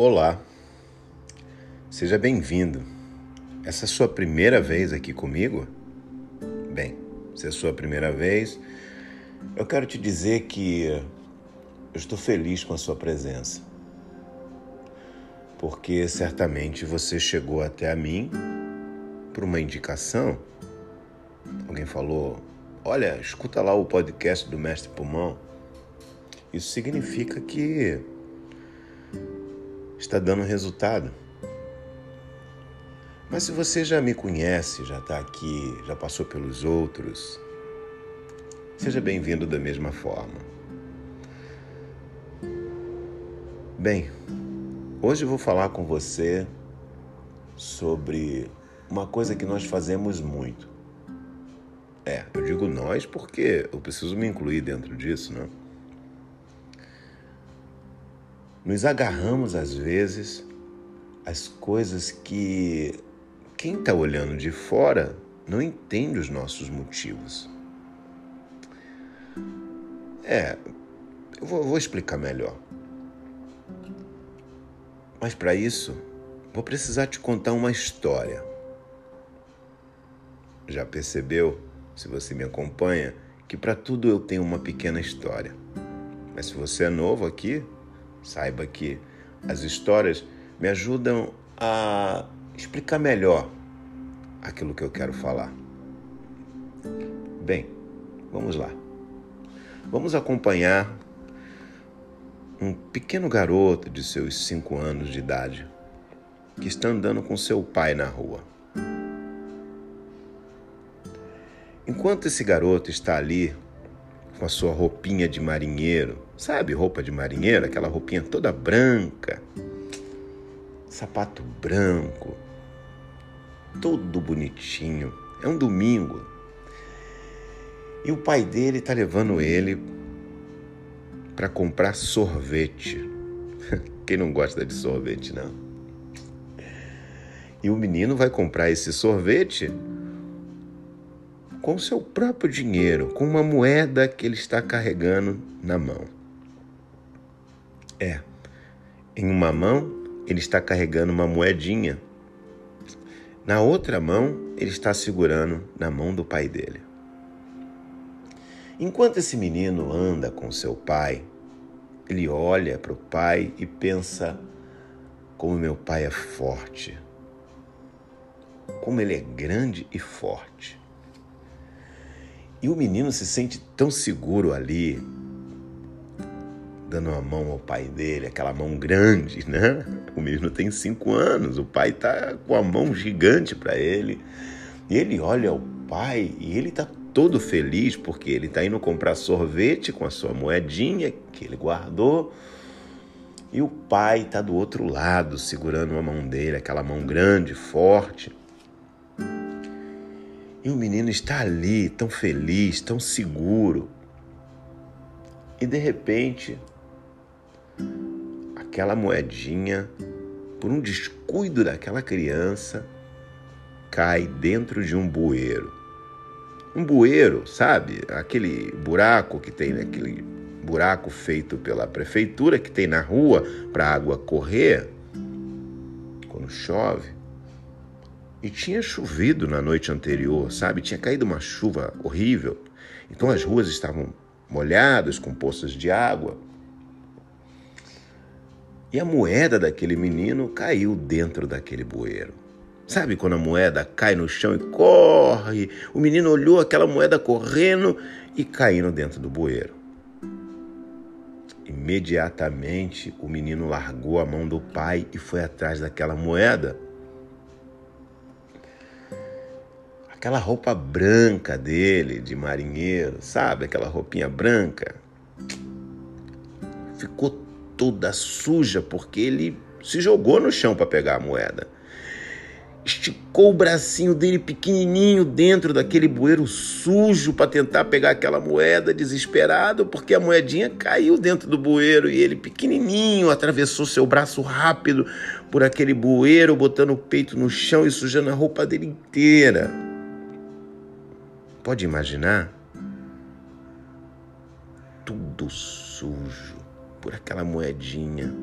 Olá, seja bem-vindo. Essa é a sua primeira vez aqui comigo? Bem, se é a sua primeira vez, eu quero te dizer que eu estou feliz com a sua presença. Porque certamente você chegou até a mim por uma indicação. Alguém falou: Olha, escuta lá o podcast do Mestre Pulmão. Isso significa que está dando resultado. Mas se você já me conhece, já está aqui, já passou pelos outros, seja bem-vindo da mesma forma. Bem, hoje eu vou falar com você sobre uma coisa que nós fazemos muito. É, eu digo nós porque eu preciso me incluir dentro disso, né? Nos agarramos às vezes às coisas que quem está olhando de fora não entende os nossos motivos. É, eu vou, vou explicar melhor. Mas para isso, vou precisar te contar uma história. Já percebeu, se você me acompanha, que para tudo eu tenho uma pequena história. Mas se você é novo aqui, Saiba que as histórias me ajudam a explicar melhor aquilo que eu quero falar. Bem, vamos lá. Vamos acompanhar um pequeno garoto de seus cinco anos de idade que está andando com seu pai na rua. Enquanto esse garoto está ali com a sua roupinha de marinheiro. Sabe, roupa de marinheiro, aquela roupinha toda branca, sapato branco, todo bonitinho. É um domingo. E o pai dele está levando ele para comprar sorvete. Quem não gosta de sorvete, não? E o menino vai comprar esse sorvete com seu próprio dinheiro, com uma moeda que ele está carregando na mão. É, em uma mão ele está carregando uma moedinha, na outra mão ele está segurando na mão do pai dele. Enquanto esse menino anda com seu pai, ele olha para o pai e pensa: como meu pai é forte, como ele é grande e forte. E o menino se sente tão seguro ali, dando a mão ao pai dele, aquela mão grande, né? O menino tem cinco anos, o pai tá com a mão gigante para ele. E ele olha o pai e ele tá todo feliz porque ele tá indo comprar sorvete com a sua moedinha que ele guardou. E o pai tá do outro lado, segurando a mão dele, aquela mão grande, forte. E o menino está ali, tão feliz, tão seguro. E de repente, aquela moedinha, por um descuido daquela criança, cai dentro de um bueiro. Um bueiro, sabe? Aquele buraco que tem, aquele buraco feito pela prefeitura que tem na rua para a água correr quando chove. E tinha chovido na noite anterior, sabe? Tinha caído uma chuva horrível. Então as ruas estavam molhadas com poças de água. E a moeda daquele menino caiu dentro daquele bueiro. Sabe quando a moeda cai no chão e corre? O menino olhou aquela moeda correndo e caindo dentro do bueiro. Imediatamente o menino largou a mão do pai e foi atrás daquela moeda aquela roupa branca dele, de marinheiro, sabe? Aquela roupinha branca. Ficou toda suja porque ele se jogou no chão para pegar a moeda. Esticou o bracinho dele pequenininho dentro daquele bueiro sujo para tentar pegar aquela moeda, desesperado, porque a moedinha caiu dentro do bueiro e ele pequenininho atravessou seu braço rápido por aquele bueiro, botando o peito no chão e sujando a roupa dele inteira. Pode imaginar? Tudo sujo por aquela moedinha.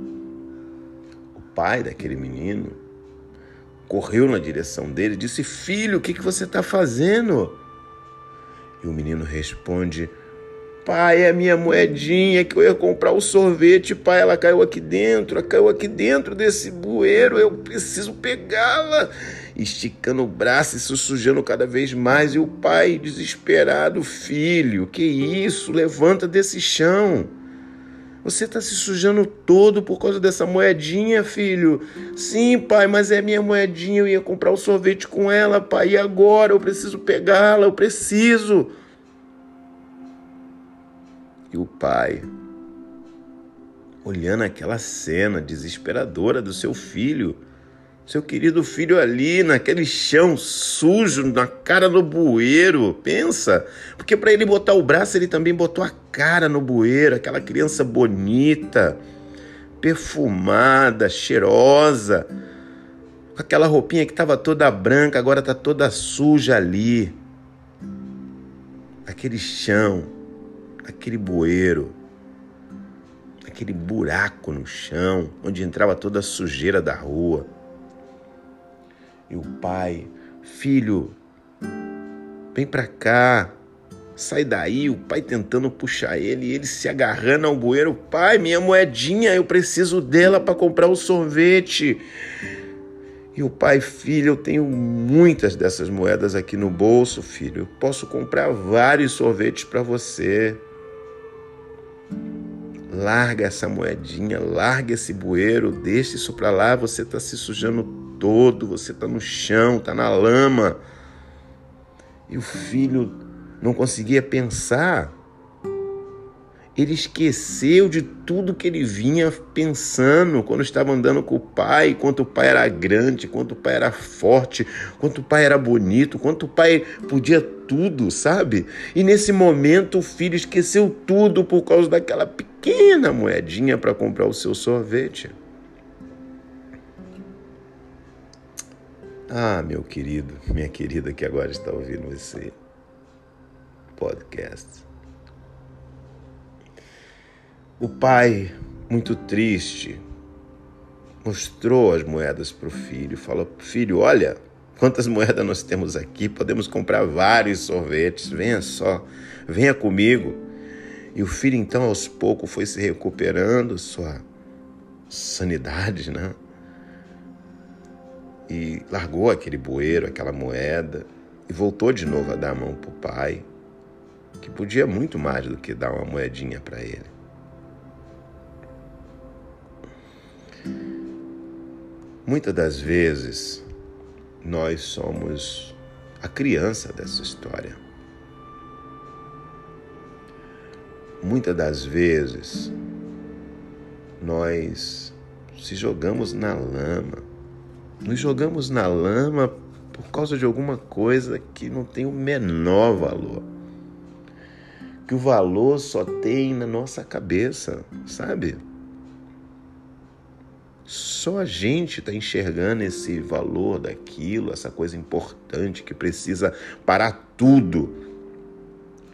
O pai daquele menino correu na direção dele e disse: Filho, o que, que você está fazendo? E o menino responde: Pai, é a minha moedinha que eu ia comprar o sorvete, pai. Ela caiu aqui dentro, ela caiu aqui dentro desse bueiro. Eu preciso pegá-la. Esticando o braço e se sujando cada vez mais. E o pai, desesperado, filho, que isso? Levanta desse chão. Você está se sujando todo por causa dessa moedinha, filho. Sim, pai, mas é minha moedinha. Eu ia comprar o sorvete com ela, pai. E agora? Eu preciso pegá-la, eu preciso. E o pai, olhando aquela cena desesperadora do seu filho, seu querido filho ali naquele chão sujo, na cara do bueiro. Pensa, porque para ele botar o braço, ele também botou a cara no bueiro, aquela criança bonita, perfumada, cheirosa, com aquela roupinha que estava toda branca, agora está toda suja ali. Aquele chão, aquele bueiro, aquele buraco no chão, onde entrava toda a sujeira da rua. E o pai, filho, vem para cá, sai daí. O pai tentando puxar ele, ele se agarrando ao bueiro. Pai, minha moedinha, eu preciso dela para comprar o sorvete. E o pai, filho, eu tenho muitas dessas moedas aqui no bolso, filho. Eu posso comprar vários sorvetes para você. Larga essa moedinha, larga esse bueiro, deixa isso para lá, você está se sujando todo, você está no chão, está na lama. E o filho não conseguia pensar. Ele esqueceu de tudo que ele vinha pensando quando estava andando com o pai, quanto o pai era grande, quanto o pai era forte, quanto o pai era bonito, quanto o pai podia tudo, sabe? E nesse momento o filho esqueceu tudo por causa daquela pequena moedinha para comprar o seu sorvete. Ah, meu querido, minha querida que agora está ouvindo esse podcast. O pai, muito triste, mostrou as moedas para o filho. Falou: Filho, olha quantas moedas nós temos aqui, podemos comprar vários sorvetes. Venha só, venha comigo. E o filho, então, aos poucos, foi se recuperando sua sanidade, né? E largou aquele bueiro, aquela moeda e voltou de novo a dar a mão para o pai, que podia muito mais do que dar uma moedinha para ele. Muitas das vezes nós somos a criança dessa história. Muitas das vezes nós se jogamos na lama nos jogamos na lama por causa de alguma coisa que não tem o menor valor. Que o valor só tem na nossa cabeça, sabe? Só a gente está enxergando esse valor daquilo, essa coisa importante que precisa parar tudo.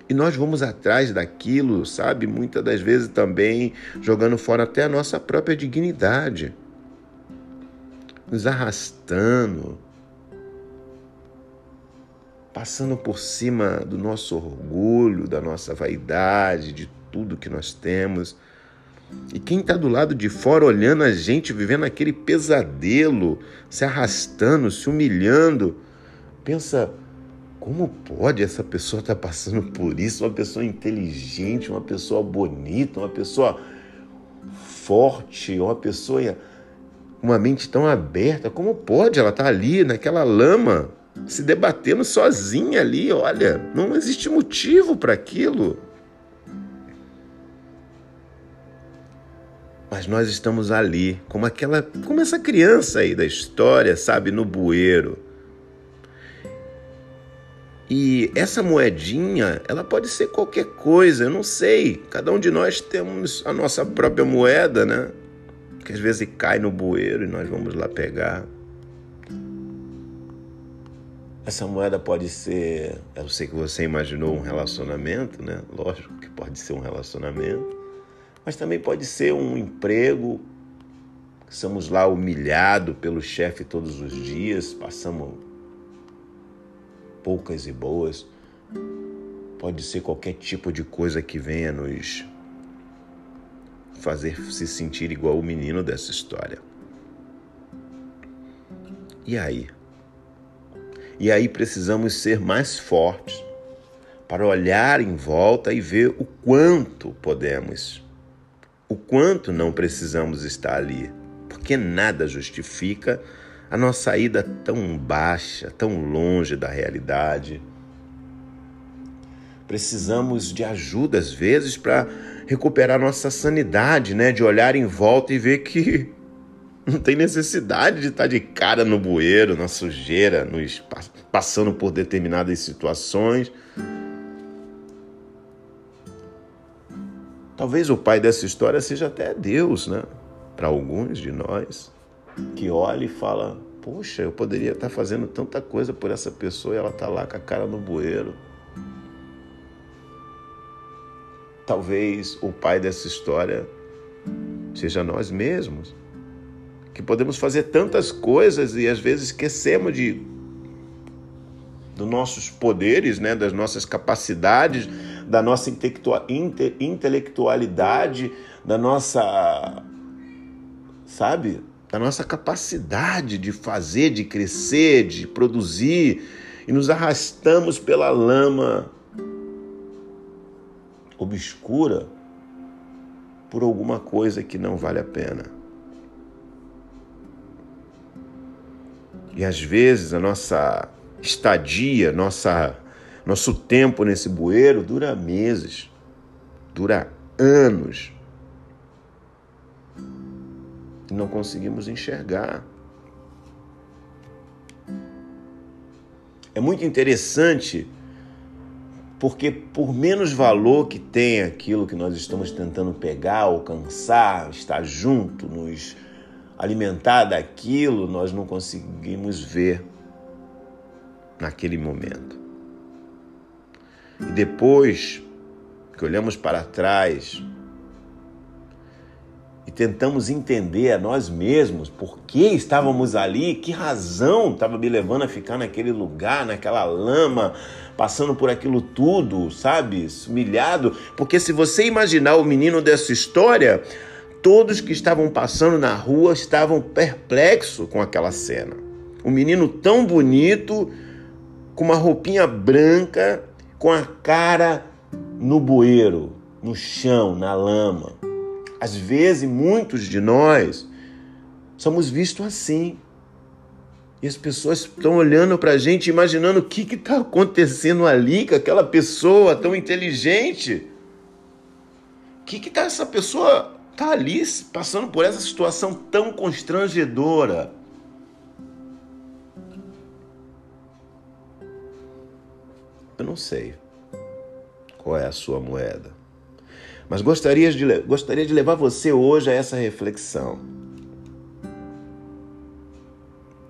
E nós vamos atrás daquilo, sabe? Muitas das vezes também jogando fora até a nossa própria dignidade nos arrastando, passando por cima do nosso orgulho, da nossa vaidade, de tudo que nós temos. E quem está do lado de fora olhando a gente, vivendo aquele pesadelo, se arrastando, se humilhando, pensa: como pode essa pessoa estar tá passando por isso? Uma pessoa inteligente, uma pessoa bonita, uma pessoa forte, uma pessoa uma mente tão aberta, como pode ela estar tá ali naquela lama, se debatendo sozinha ali? Olha, não existe motivo para aquilo. Mas nós estamos ali, como aquela, como essa criança aí da história, sabe, no bueiro. E essa moedinha, ela pode ser qualquer coisa, eu não sei. Cada um de nós temos a nossa própria moeda, né? Que às vezes cai no bueiro e nós vamos lá pegar. Essa moeda pode ser, eu sei que você imaginou um relacionamento, né? Lógico que pode ser um relacionamento, mas também pode ser um emprego, somos lá humilhados pelo chefe todos os dias, passamos poucas e boas. Pode ser qualquer tipo de coisa que venha nos fazer se sentir igual o menino dessa história. E aí? E aí precisamos ser mais fortes para olhar em volta e ver o quanto podemos, o quanto não precisamos estar ali, porque nada justifica a nossa ida tão baixa, tão longe da realidade. Precisamos de ajuda às vezes para recuperar nossa sanidade, né? De olhar em volta e ver que não tem necessidade de estar de cara no bueiro, na sujeira, nos, passando por determinadas situações. Talvez o pai dessa história seja até Deus, né? Para alguns de nós que olha e fala: Poxa, eu poderia estar fazendo tanta coisa por essa pessoa e ela está lá com a cara no bueiro. Talvez o pai dessa história seja nós mesmos, que podemos fazer tantas coisas e às vezes esquecemos de dos nossos poderes, né, das nossas capacidades, da nossa intelectualidade, da nossa, sabe, da nossa capacidade de fazer, de crescer, de produzir, e nos arrastamos pela lama obscura por alguma coisa que não vale a pena. E às vezes a nossa estadia, nossa, nosso tempo nesse bueiro dura meses, dura anos e não conseguimos enxergar. É muito interessante porque por menos valor que tem aquilo que nós estamos tentando pegar, alcançar, estar junto, nos alimentar daquilo, nós não conseguimos ver naquele momento. E depois que olhamos para trás, e tentamos entender a nós mesmos por que estávamos ali, que razão estava me levando a ficar naquele lugar, naquela lama, passando por aquilo tudo, sabe? Humilhado. Porque se você imaginar o menino dessa história, todos que estavam passando na rua estavam perplexos com aquela cena. Um menino tão bonito, com uma roupinha branca, com a cara no bueiro, no chão, na lama às vezes, muitos de nós somos vistos assim. E as pessoas estão olhando para a gente, imaginando o que está acontecendo ali com aquela pessoa tão inteligente. O que, que tá, essa pessoa está ali passando por essa situação tão constrangedora? Eu não sei qual é a sua moeda. Mas gostaria de, gostaria de levar você hoje a essa reflexão.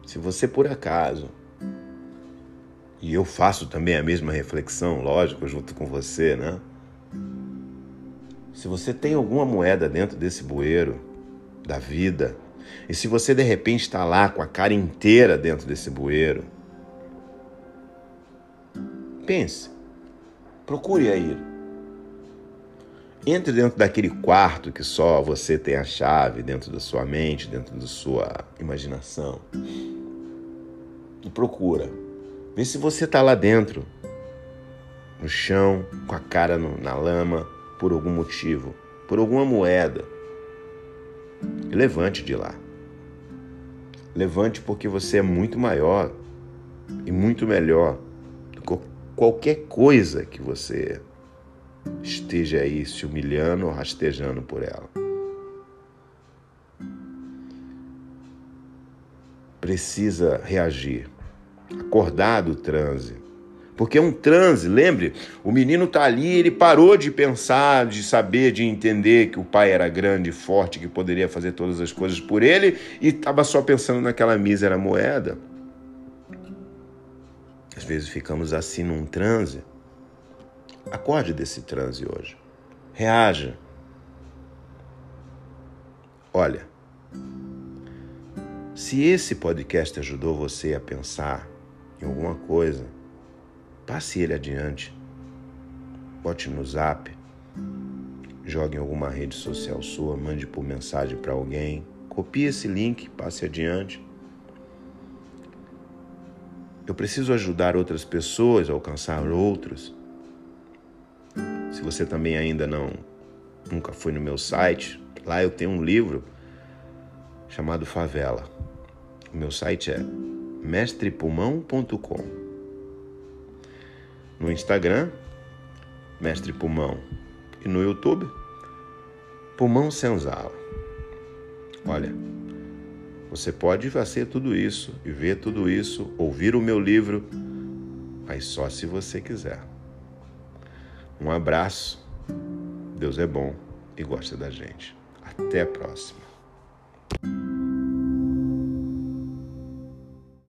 Se você por acaso, e eu faço também a mesma reflexão, lógico, junto com você, né? Se você tem alguma moeda dentro desse bueiro da vida, e se você de repente está lá com a cara inteira dentro desse bueiro, pense, procure aí entre dentro daquele quarto que só você tem a chave, dentro da sua mente, dentro da sua imaginação. E procura. Vê se você está lá dentro, no chão, com a cara no, na lama, por algum motivo, por alguma moeda. E levante de lá. Levante porque você é muito maior e muito melhor do que qualquer coisa que você esteja aí se humilhando ou rastejando por ela. Precisa reagir, acordar do transe. Porque é um transe, lembre, o menino está ali, ele parou de pensar, de saber, de entender que o pai era grande forte, que poderia fazer todas as coisas por ele, e estava só pensando naquela mísera moeda. Às vezes ficamos assim num transe Acorde desse transe hoje. Reaja. Olha, Se esse podcast ajudou você a pensar em alguma coisa, passe ele adiante. Bote no zap, jogue em alguma rede social sua, mande por mensagem para alguém, copie esse link, passe adiante. Eu preciso ajudar outras pessoas a alcançar outros. Se você também ainda não nunca foi no meu site, lá eu tenho um livro chamado Favela. O meu site é mestrepulmão.com. No Instagram, Mestre Pulmão. E no YouTube, Pulmão Senzala. Olha, você pode fazer tudo isso e ver tudo isso, ouvir o meu livro, mas só se você quiser. Um abraço. Deus é bom e gosta da gente. Até a próxima.